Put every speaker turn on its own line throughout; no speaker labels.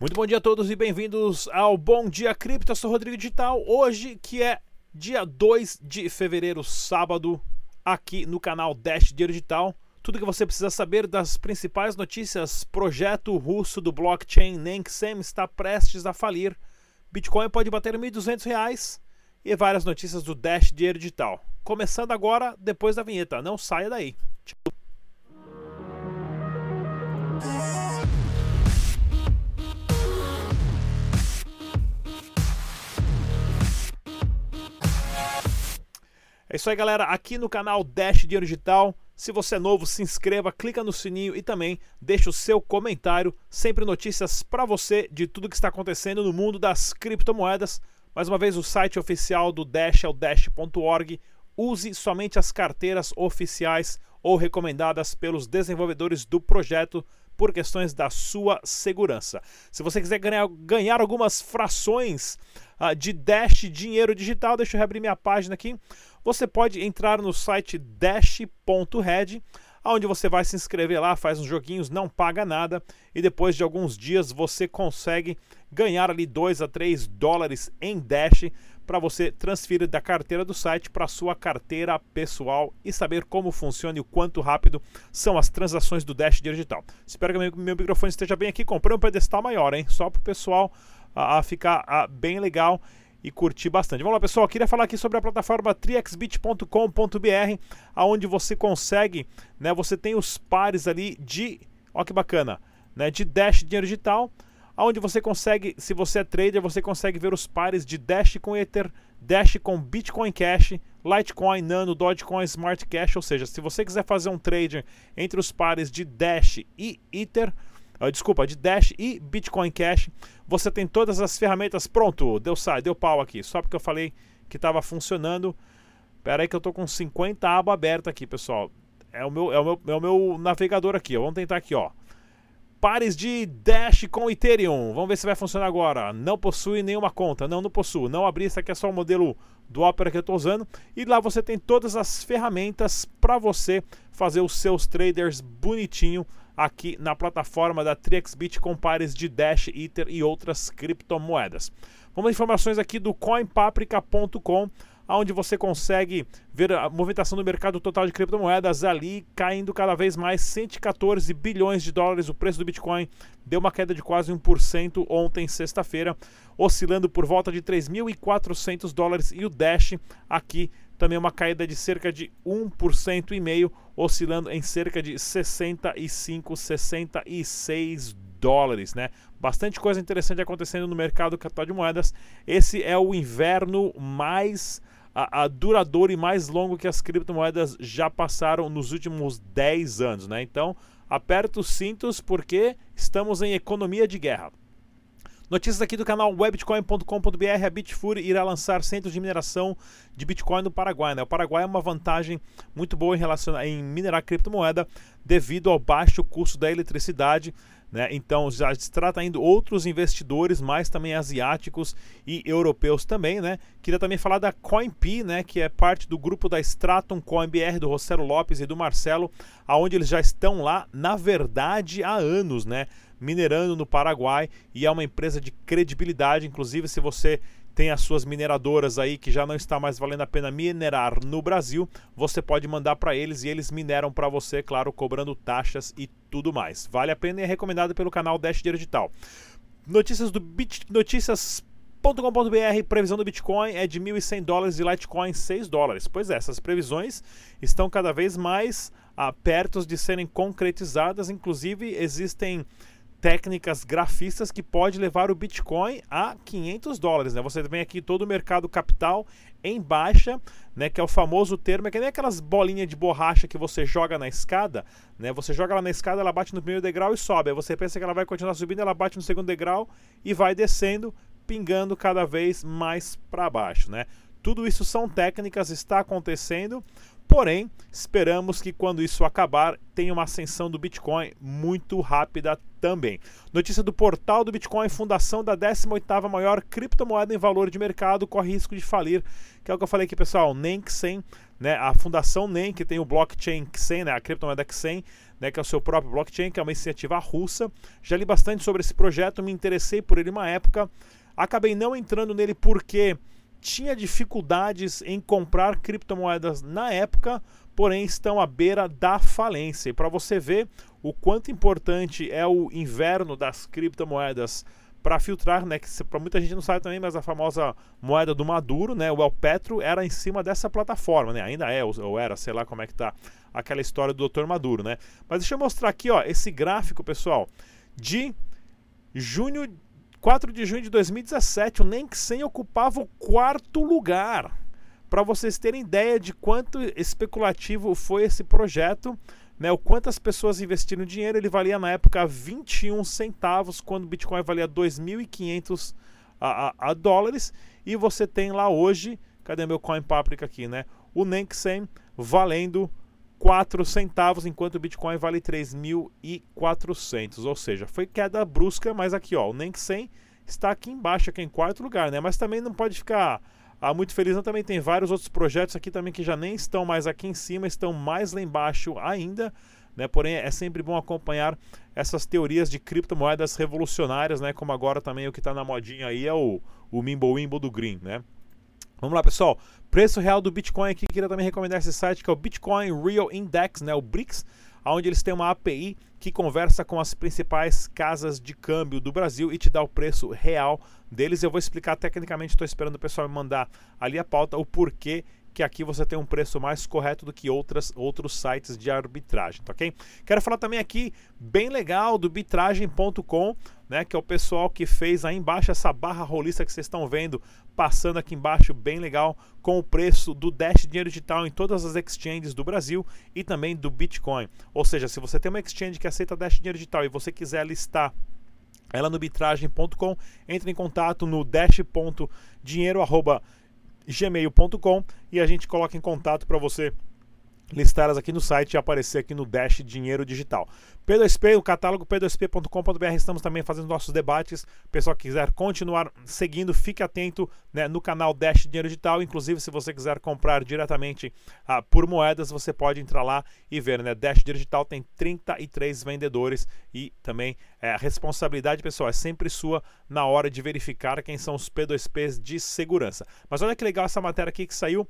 Muito bom dia a todos e bem-vindos ao Bom Dia Cripto. Eu sou Rodrigo Digital. Hoje, que é dia 2 de fevereiro, sábado, aqui no canal Dash Dinheiro Digital. Tudo que você precisa saber das principais notícias. Projeto russo do blockchain Nenksem está prestes a falir. Bitcoin pode bater R$ 1.200 e várias notícias do Dash Dinheiro Digital. Começando agora, depois da vinheta. Não saia daí. Tchau. É isso aí, galera. Aqui no canal Dash Dinheiro Digital. Se você é novo, se inscreva, clica no sininho e também deixa o seu comentário. Sempre notícias para você de tudo que está acontecendo no mundo das criptomoedas. Mais uma vez, o site oficial do Dash é o dash.org. Use somente as carteiras oficiais ou recomendadas pelos desenvolvedores do projeto por questões da sua segurança. Se você quiser ganhar, ganhar algumas frações uh, de Dash dinheiro digital, deixa eu reabrir minha página aqui você pode entrar no site dash.red, onde você vai se inscrever lá, faz uns joguinhos, não paga nada e depois de alguns dias você consegue ganhar ali 2 a 3 dólares em Dash para você transferir da carteira do site para sua carteira pessoal e saber como funciona e o quanto rápido são as transações do Dash Digital. Espero que meu, meu microfone esteja bem aqui. Comprei um pedestal maior, hein? Só para o pessoal a, a ficar a, bem legal e curtir bastante. Vamos lá, pessoal. Queria falar aqui sobre a plataforma triexbit.com.br, aonde você consegue, né? Você tem os pares ali de, ó que bacana, né? De Dash dinheiro digital, aonde você consegue, se você é trader, você consegue ver os pares de Dash com Ether, Dash com Bitcoin Cash, Litecoin, Nano, Dogecoin, Smart Cash, ou seja, se você quiser fazer um trader entre os pares de Dash e Ether, uh, desculpa, de Dash e Bitcoin Cash, você tem todas as ferramentas. Pronto, deu sai, deu pau aqui. Só porque eu falei que estava funcionando. Espera aí que eu tô com 50 aba aberta aqui, pessoal. É o meu, é o meu, é o meu navegador aqui. Vamos tentar aqui, ó. Pares de Dash com Ethereum. Vamos ver se vai funcionar agora. Não possui nenhuma conta. Não, não possuo. Não abri. Isso aqui é só o modelo do Opera que eu estou usando. E lá você tem todas as ferramentas para você fazer os seus traders bonitinho aqui na plataforma da TriXBit com pares de Dash, Ether e outras criptomoedas. Vamos informações aqui do coinpaprika.com onde você consegue ver a movimentação do mercado total de criptomoedas ali caindo cada vez mais 114 bilhões de dólares. O preço do Bitcoin deu uma queda de quase 1% ontem, sexta-feira, oscilando por volta de 3.400 dólares e o Dash aqui também uma caída de cerca de 1% e meio, oscilando em cerca de 65, 66 dólares, né? Bastante coisa interessante acontecendo no mercado capital de moedas. Esse é o inverno mais a, a, duradouro e mais longo que as criptomoedas já passaram nos últimos 10 anos, né? Então, aperta os cintos porque estamos em economia de guerra. Notícias aqui do canal webitcoin.com.br. A Bitfury irá lançar centros de mineração de Bitcoin no Paraguai. Né? O Paraguai é uma vantagem muito boa em, relação, em minerar criptomoeda devido ao baixo custo da eletricidade. Né? Então já se trata ainda outros investidores, mais também asiáticos e europeus também. Né? Queria também falar da CoinP, né? que é parte do grupo da Stratum CoinBR do Rossello Lopes e do Marcelo, aonde eles já estão lá, na verdade, há anos. Né? minerando no Paraguai e é uma empresa de credibilidade. Inclusive, se você tem as suas mineradoras aí que já não está mais valendo a pena minerar no Brasil, você pode mandar para eles e eles mineram para você, claro, cobrando taxas e tudo mais. Vale a pena e é recomendado pelo canal Dash Digital. Notícias do Bit Notícias .com.br, previsão do Bitcoin é de 1.100 dólares e Litecoin 6 dólares. Pois é, essas previsões estão cada vez mais ah, perto de serem concretizadas. Inclusive, existem técnicas grafistas que pode levar o Bitcoin a 500 dólares. Né? Você vem aqui todo o mercado capital em baixa, né? que é o famoso termo, é que nem aquelas bolinhas de borracha que você joga na escada. Né? Você joga ela na escada, ela bate no primeiro degrau e sobe. Aí você pensa que ela vai continuar subindo, ela bate no segundo degrau e vai descendo, pingando cada vez mais para baixo. Né? Tudo isso são técnicas, está acontecendo. Porém, esperamos que quando isso acabar, tenha uma ascensão do Bitcoin muito rápida também. Notícia do portal do Bitcoin: fundação da 18ª maior criptomoeda em valor de mercado corre risco de falir, que é o que eu falei aqui, pessoal, nem Xen, né, a fundação NEM, que tem o blockchain Xen, né, a criptomoeda Xen, né, que é o seu próprio blockchain, que é uma iniciativa russa. Já li bastante sobre esse projeto, me interessei por ele uma época. Acabei não entrando nele porque tinha dificuldades em comprar criptomoedas na época, porém estão à beira da falência. E para você ver o quanto importante é o inverno das criptomoedas para filtrar, né, que para muita gente não sabe também, mas a famosa moeda do Maduro, né, o El Petro, era em cima dessa plataforma, né, ainda é, ou era, sei lá como é que tá aquela história do Dr. Maduro, né. Mas deixa eu mostrar aqui, ó, esse gráfico, pessoal, de junho, 4 de junho de 2017, o Nenxen ocupava o quarto lugar. Para vocês terem ideia de quanto especulativo foi esse projeto, né, o quanto as pessoas investiram dinheiro, ele valia na época 21 centavos, quando o Bitcoin valia 2.500 a, a, a, dólares. E você tem lá hoje, cadê meu Coin Paprika aqui, né? O Nenxen valendo 4 centavos, enquanto o Bitcoin vale 3.400. Ou seja, foi queda brusca, mas aqui ó, o Nenxen está aqui embaixo, aqui em quarto lugar, né? Mas também não pode ficar ah, muito feliz, não também tem vários outros projetos aqui também que já nem estão mais aqui em cima, estão mais lá embaixo ainda. Né? Porém, é sempre bom acompanhar essas teorias de criptomoedas revolucionárias, né? Como agora também o que está na modinha aí é o, o Mimbo Wimbo do Green, né? Vamos lá, pessoal. Preço real do Bitcoin aqui. Queria também recomendar esse site que é o Bitcoin Real Index, né? O BRICS onde eles têm uma API que conversa com as principais casas de câmbio do Brasil e te dá o preço real deles. Eu vou explicar tecnicamente, estou esperando o pessoal me mandar ali a pauta o porquê que aqui você tem um preço mais correto do que outras, outros sites de arbitragem, tá ok? Quero falar também aqui, bem legal, do bitragem.com, né, que é o pessoal que fez aí embaixo essa barra rolista que vocês estão vendo, passando aqui embaixo, bem legal, com o preço do Dash Dinheiro Digital em todas as exchanges do Brasil e também do Bitcoin. Ou seja, se você tem uma exchange que aceita Dash Dinheiro Digital e você quiser listar ela no bitragem.com, entre em contato no dash.dinheiro.com gmail.com e a gente coloca em contato para você listar aqui no site e aparecer aqui no Dash Dinheiro Digital. P2P, o catálogo p2p.com.br, estamos também fazendo nossos debates. Pessoal que quiser continuar seguindo, fique atento né, no canal Dash Dinheiro Digital. Inclusive, se você quiser comprar diretamente ah, por moedas, você pode entrar lá e ver. Né? Dash Dinheiro Digital tem 33 vendedores e também é, a responsabilidade, pessoal, é sempre sua na hora de verificar quem são os P2Ps de segurança. Mas olha que legal essa matéria aqui que saiu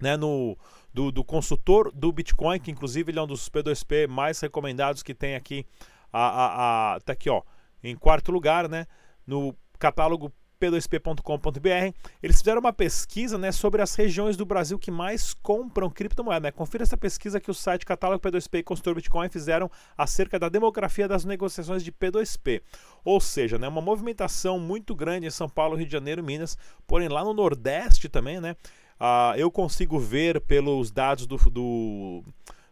né, no, do, do, consultor do Bitcoin, que inclusive ele é um dos P2P mais recomendados que tem aqui. A, a, a, tá aqui, ó, em quarto lugar, né, no catálogo p2p.com.br. Eles fizeram uma pesquisa né, sobre as regiões do Brasil que mais compram criptomoeda. Né? Confira essa pesquisa que o site Catálogo P2P e Consultor Bitcoin fizeram acerca da demografia das negociações de P2P. Ou seja, né, uma movimentação muito grande em São Paulo, Rio de Janeiro, Minas, porém lá no Nordeste também, né? Uh, eu consigo ver pelos dados do, do,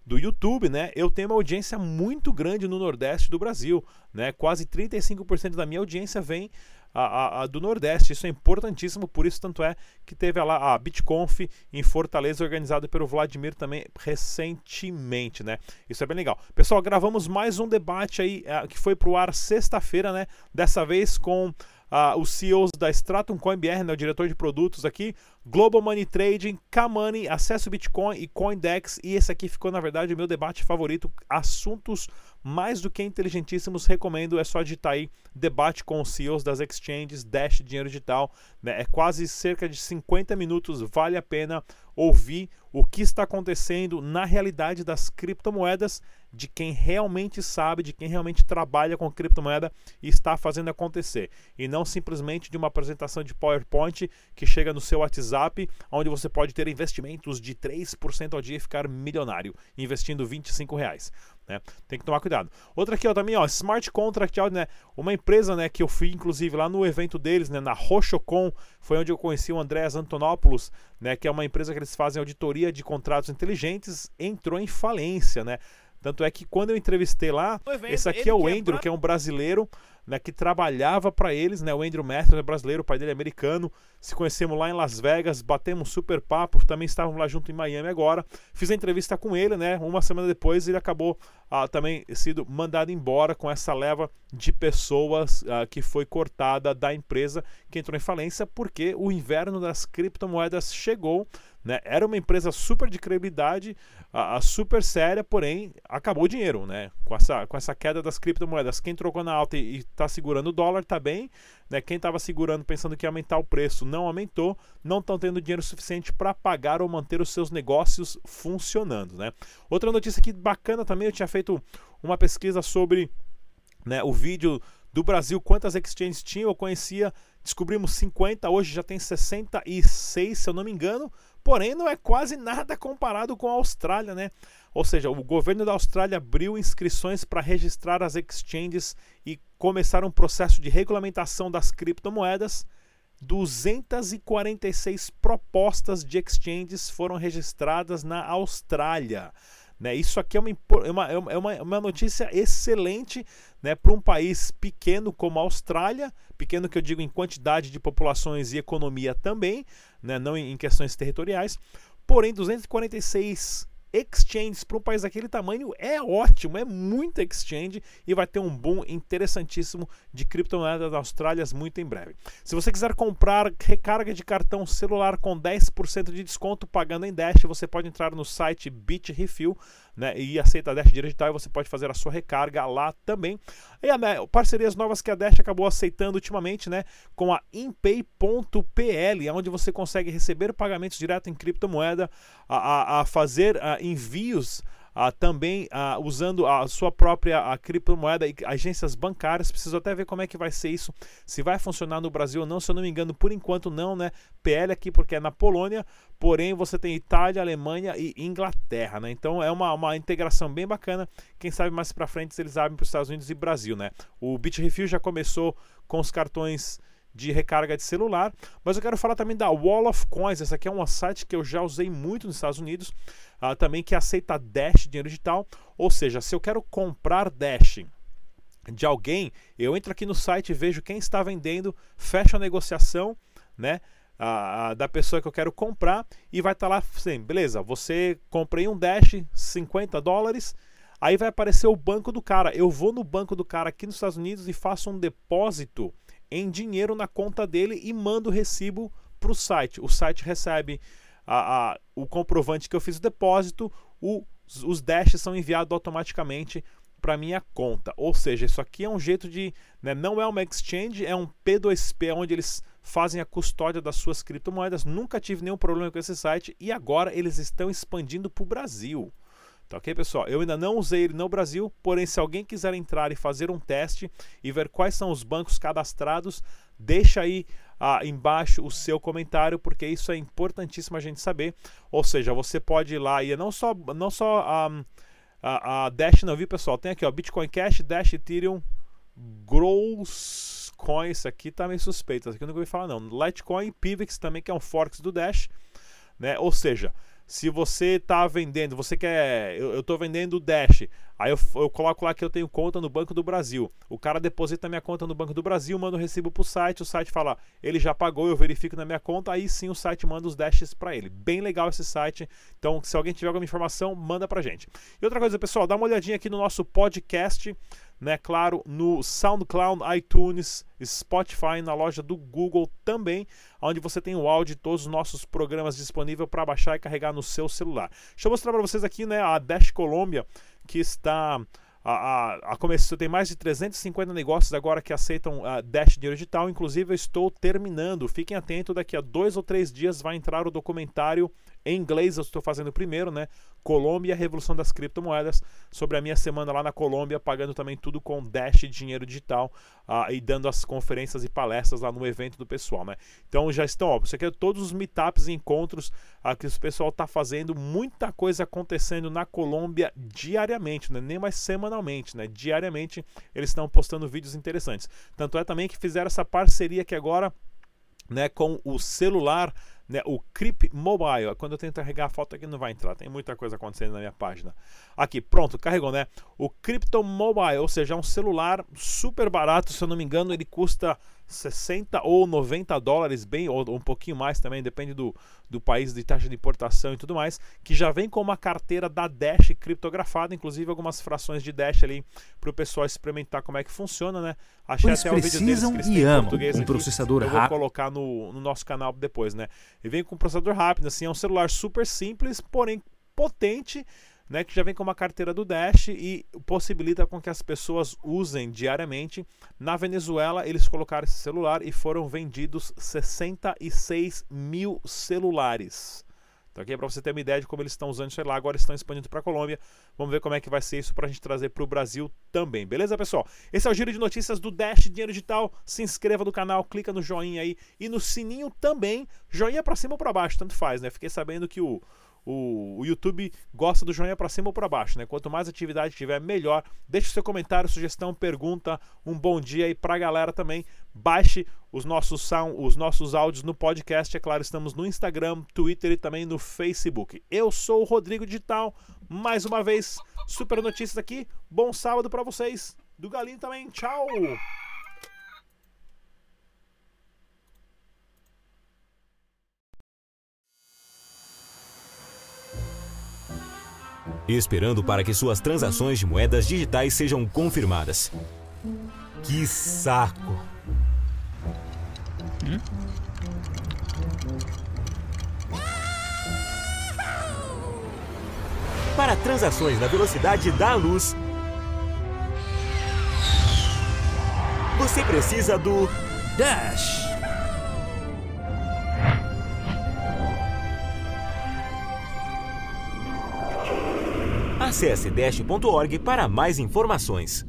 do, YouTube, né? Eu tenho uma audiência muito grande no Nordeste do Brasil, né? Quase 35% da minha audiência vem a, a, a, do Nordeste. Isso é importantíssimo, por isso tanto é que teve lá a BitConf em Fortaleza, organizada pelo Vladimir também recentemente, né? Isso é bem legal. Pessoal, gravamos mais um debate aí uh, que foi pro ar sexta-feira, né? Dessa vez com uh, os CEOs da Stratum CoinBR, né, o diretor de produtos aqui, Global Money Trading, K-Money, Acesso Bitcoin e CoinDex. E esse aqui ficou, na verdade, o meu debate favorito. Assuntos mais do que inteligentíssimos. Recomendo, é só digitar aí debate com os CEOs das exchanges, Dash Dinheiro Digital. Né? É quase cerca de 50 minutos. Vale a pena ouvir o que está acontecendo na realidade das criptomoedas de quem realmente sabe, de quem realmente trabalha com criptomoeda e está fazendo acontecer. E não simplesmente de uma apresentação de PowerPoint que chega no seu WhatsApp, onde você pode ter investimentos de 3% ao dia e ficar milionário, investindo 25 reais. Né? Tem que tomar cuidado. Outra aqui ó, também, ó, Smart Contract né? uma empresa né, que eu fui inclusive lá no evento deles, né, na Rochocon, foi onde eu conheci o Andréas Antonopoulos, né, que é uma empresa que eles fazem auditoria de contratos inteligentes, entrou em falência, né? Tanto é que quando eu entrevistei lá, evento, esse aqui é o Andrew, que é um brasileiro, né, que trabalhava para eles, né, o Andrew Matthews é brasileiro, o pai dele é americano, se conhecemos lá em Las Vegas, batemos super papo, também estávamos lá junto em Miami agora, fiz a entrevista com ele, né, uma semana depois ele acabou ah, também sido mandado embora com essa leva de pessoas ah, que foi cortada da empresa que entrou em falência porque o inverno das criptomoedas chegou, né? Era uma empresa super de credibilidade, a, a, super séria, porém acabou o dinheiro, né? Com essa, com essa queda das criptomoedas. Quem trocou na alta e está segurando o dólar está bem, né? Quem estava segurando pensando que ia aumentar o preço não aumentou, não estão tendo dinheiro suficiente para pagar ou manter os seus negócios funcionando, né? Outra notícia aqui bacana também, eu tinha feito uma pesquisa sobre né, o vídeo do Brasil, quantas exchanges tinha, eu conhecia, descobrimos 50, hoje já tem 66, se eu não me engano, porém não é quase nada comparado com a Austrália, né? Ou seja, o governo da Austrália abriu inscrições para registrar as exchanges e começar um processo de regulamentação das criptomoedas. 246 propostas de exchanges foram registradas na Austrália. Né? Isso aqui é uma, é uma, é uma, é uma notícia excelente né, para um país pequeno como a Austrália, pequeno que eu digo em quantidade de populações e economia também, né, não em, em questões territoriais. Porém, 246 exchanges para um país daquele tamanho é ótimo, é muita exchange e vai ter um boom interessantíssimo de criptomoedas da Austrália muito em breve. Se você quiser comprar recarga de cartão celular com 10% de desconto pagando em Dash, você pode entrar no site BitRefill né, e aceita a Dash digital e você pode fazer a sua recarga lá também. E a, né, parcerias novas que a Dash acabou aceitando ultimamente, né, com a Impay.pl, onde você consegue receber pagamentos direto em criptomoeda, a, a, a fazer a, envios ah, também ah, usando a sua própria a criptomoeda e agências bancárias. Preciso até ver como é que vai ser isso, se vai funcionar no Brasil ou não. Se eu não me engano, por enquanto não, né? PL aqui porque é na Polônia, porém você tem Itália, Alemanha e Inglaterra, né? Então é uma, uma integração bem bacana. Quem sabe mais para frente eles abrem para os Estados Unidos e Brasil, né? O Bitrefill já começou com os cartões de recarga de celular, mas eu quero falar também da Wall of Coins. Essa aqui é um site que eu já usei muito nos Estados Unidos, uh, também que aceita Dash, dinheiro digital. Ou seja, se eu quero comprar Dash de alguém, eu entro aqui no site, vejo quem está vendendo, fecho a negociação, né? Uh, da pessoa que eu quero comprar e vai estar tá lá assim, beleza, você comprei um Dash 50 dólares, aí vai aparecer o banco do cara. Eu vou no banco do cara aqui nos Estados Unidos e faço um depósito em dinheiro na conta dele e mando o recibo para o site. O site recebe a, a, o comprovante que eu fiz o depósito, o, os dashes são enviados automaticamente para minha conta. Ou seja, isso aqui é um jeito de. Né, não é uma exchange, é um P2P onde eles fazem a custódia das suas criptomoedas. Nunca tive nenhum problema com esse site e agora eles estão expandindo para o Brasil. Tá ok, pessoal? Eu ainda não usei ele no Brasil, porém, se alguém quiser entrar e fazer um teste e ver quais são os bancos cadastrados, deixa aí ah, embaixo o seu comentário, porque isso é importantíssimo a gente saber. Ou seja, você pode ir lá e não só, não só a, a Dash, não, viu, pessoal? Tem aqui, ó, Bitcoin Cash, Dash, Ethereum, Gross Coin, isso aqui tá meio suspeito, aqui eu não ouvi falar não. Litecoin, Pivx também, que é um Forex do Dash, né? Ou seja, se você está vendendo, você quer. Eu estou vendendo Dash. Aí eu, eu, coloco lá que eu tenho conta no Banco do Brasil. O cara deposita minha conta no Banco do Brasil, manda o recibo para o site. O site fala, ele já pagou, eu verifico na minha conta. Aí sim o site manda os dashes para ele. Bem legal esse site. Então, se alguém tiver alguma informação, manda para gente. E outra coisa, pessoal, dá uma olhadinha aqui no nosso podcast né? Claro, no SoundCloud, iTunes, Spotify, na loja do Google também, onde você tem o áudio de todos os nossos programas disponível para baixar e carregar no seu celular. Deixa eu mostrar para vocês aqui, né, a Dash Colômbia, que está a, a, a tem mais de 350 negócios agora que aceitam a Dash Dinheiro Digital. Inclusive, eu estou terminando. Fiquem atentos, daqui a dois ou três dias vai entrar o documentário em inglês. Eu estou fazendo primeiro, né? Colômbia, a Revolução das Criptomoedas, sobre a minha semana lá na Colômbia, pagando também tudo com Dash Dinheiro Digital uh, e dando as conferências e palestras lá no evento do pessoal, né? Então já estão, ó, você quer todos os meetups e encontros uh, que o pessoal está fazendo, muita coisa acontecendo na Colômbia diariamente, né? Nem mais semanalmente, né? Diariamente eles estão postando vídeos interessantes. Tanto é também que fizeram essa parceria que agora, né, com o celular né, o Crip Mobile. Quando eu tento carregar a foto aqui não vai entrar, tem muita coisa acontecendo na minha página. Aqui, pronto, carregou, né? O Crypto Mobile, ou seja, é um celular super barato, se eu não me engano, ele custa 60 ou 90 dólares, bem, ou um pouquinho mais também, depende do, do país de taxa de importação e tudo mais, que já vem com uma carteira da Dash criptografada, inclusive algumas frações de Dash ali para o pessoal experimentar como é que funciona, né?
Achei pois até o vídeo deles e amam um processador
rápido. Eu vou colocar no, no nosso canal depois, né? E vem com um processador rápido, assim, é um celular super simples, porém potente né, que já vem com uma carteira do Dash e possibilita com que as pessoas usem diariamente. Na Venezuela, eles colocaram esse celular e foram vendidos 66 mil celulares. Então, aqui é para você ter uma ideia de como eles estão usando isso lá. Agora estão expandindo para a Colômbia. Vamos ver como é que vai ser isso para a gente trazer para o Brasil também. Beleza, pessoal? Esse é o giro de notícias do Dash Dinheiro Digital. Se inscreva no canal, clica no joinha aí e no sininho também. Joinha para cima ou para baixo, tanto faz, né? Fiquei sabendo que o o, o YouTube gosta do joinha para cima ou para baixo, né? Quanto mais atividade tiver, melhor. Deixe seu comentário, sugestão, pergunta, um bom dia aí para a galera também. Baixe os nossos, sound, os nossos áudios no podcast, é claro, estamos no Instagram, Twitter e também no Facebook. Eu sou o Rodrigo Digital, mais uma vez, super notícias aqui. Bom sábado para vocês. Do Galinho também, tchau!
Esperando para que suas transações de moedas digitais sejam confirmadas. Que saco! Para transações na velocidade da luz, você precisa do Dash. Acesse dash.org para mais informações.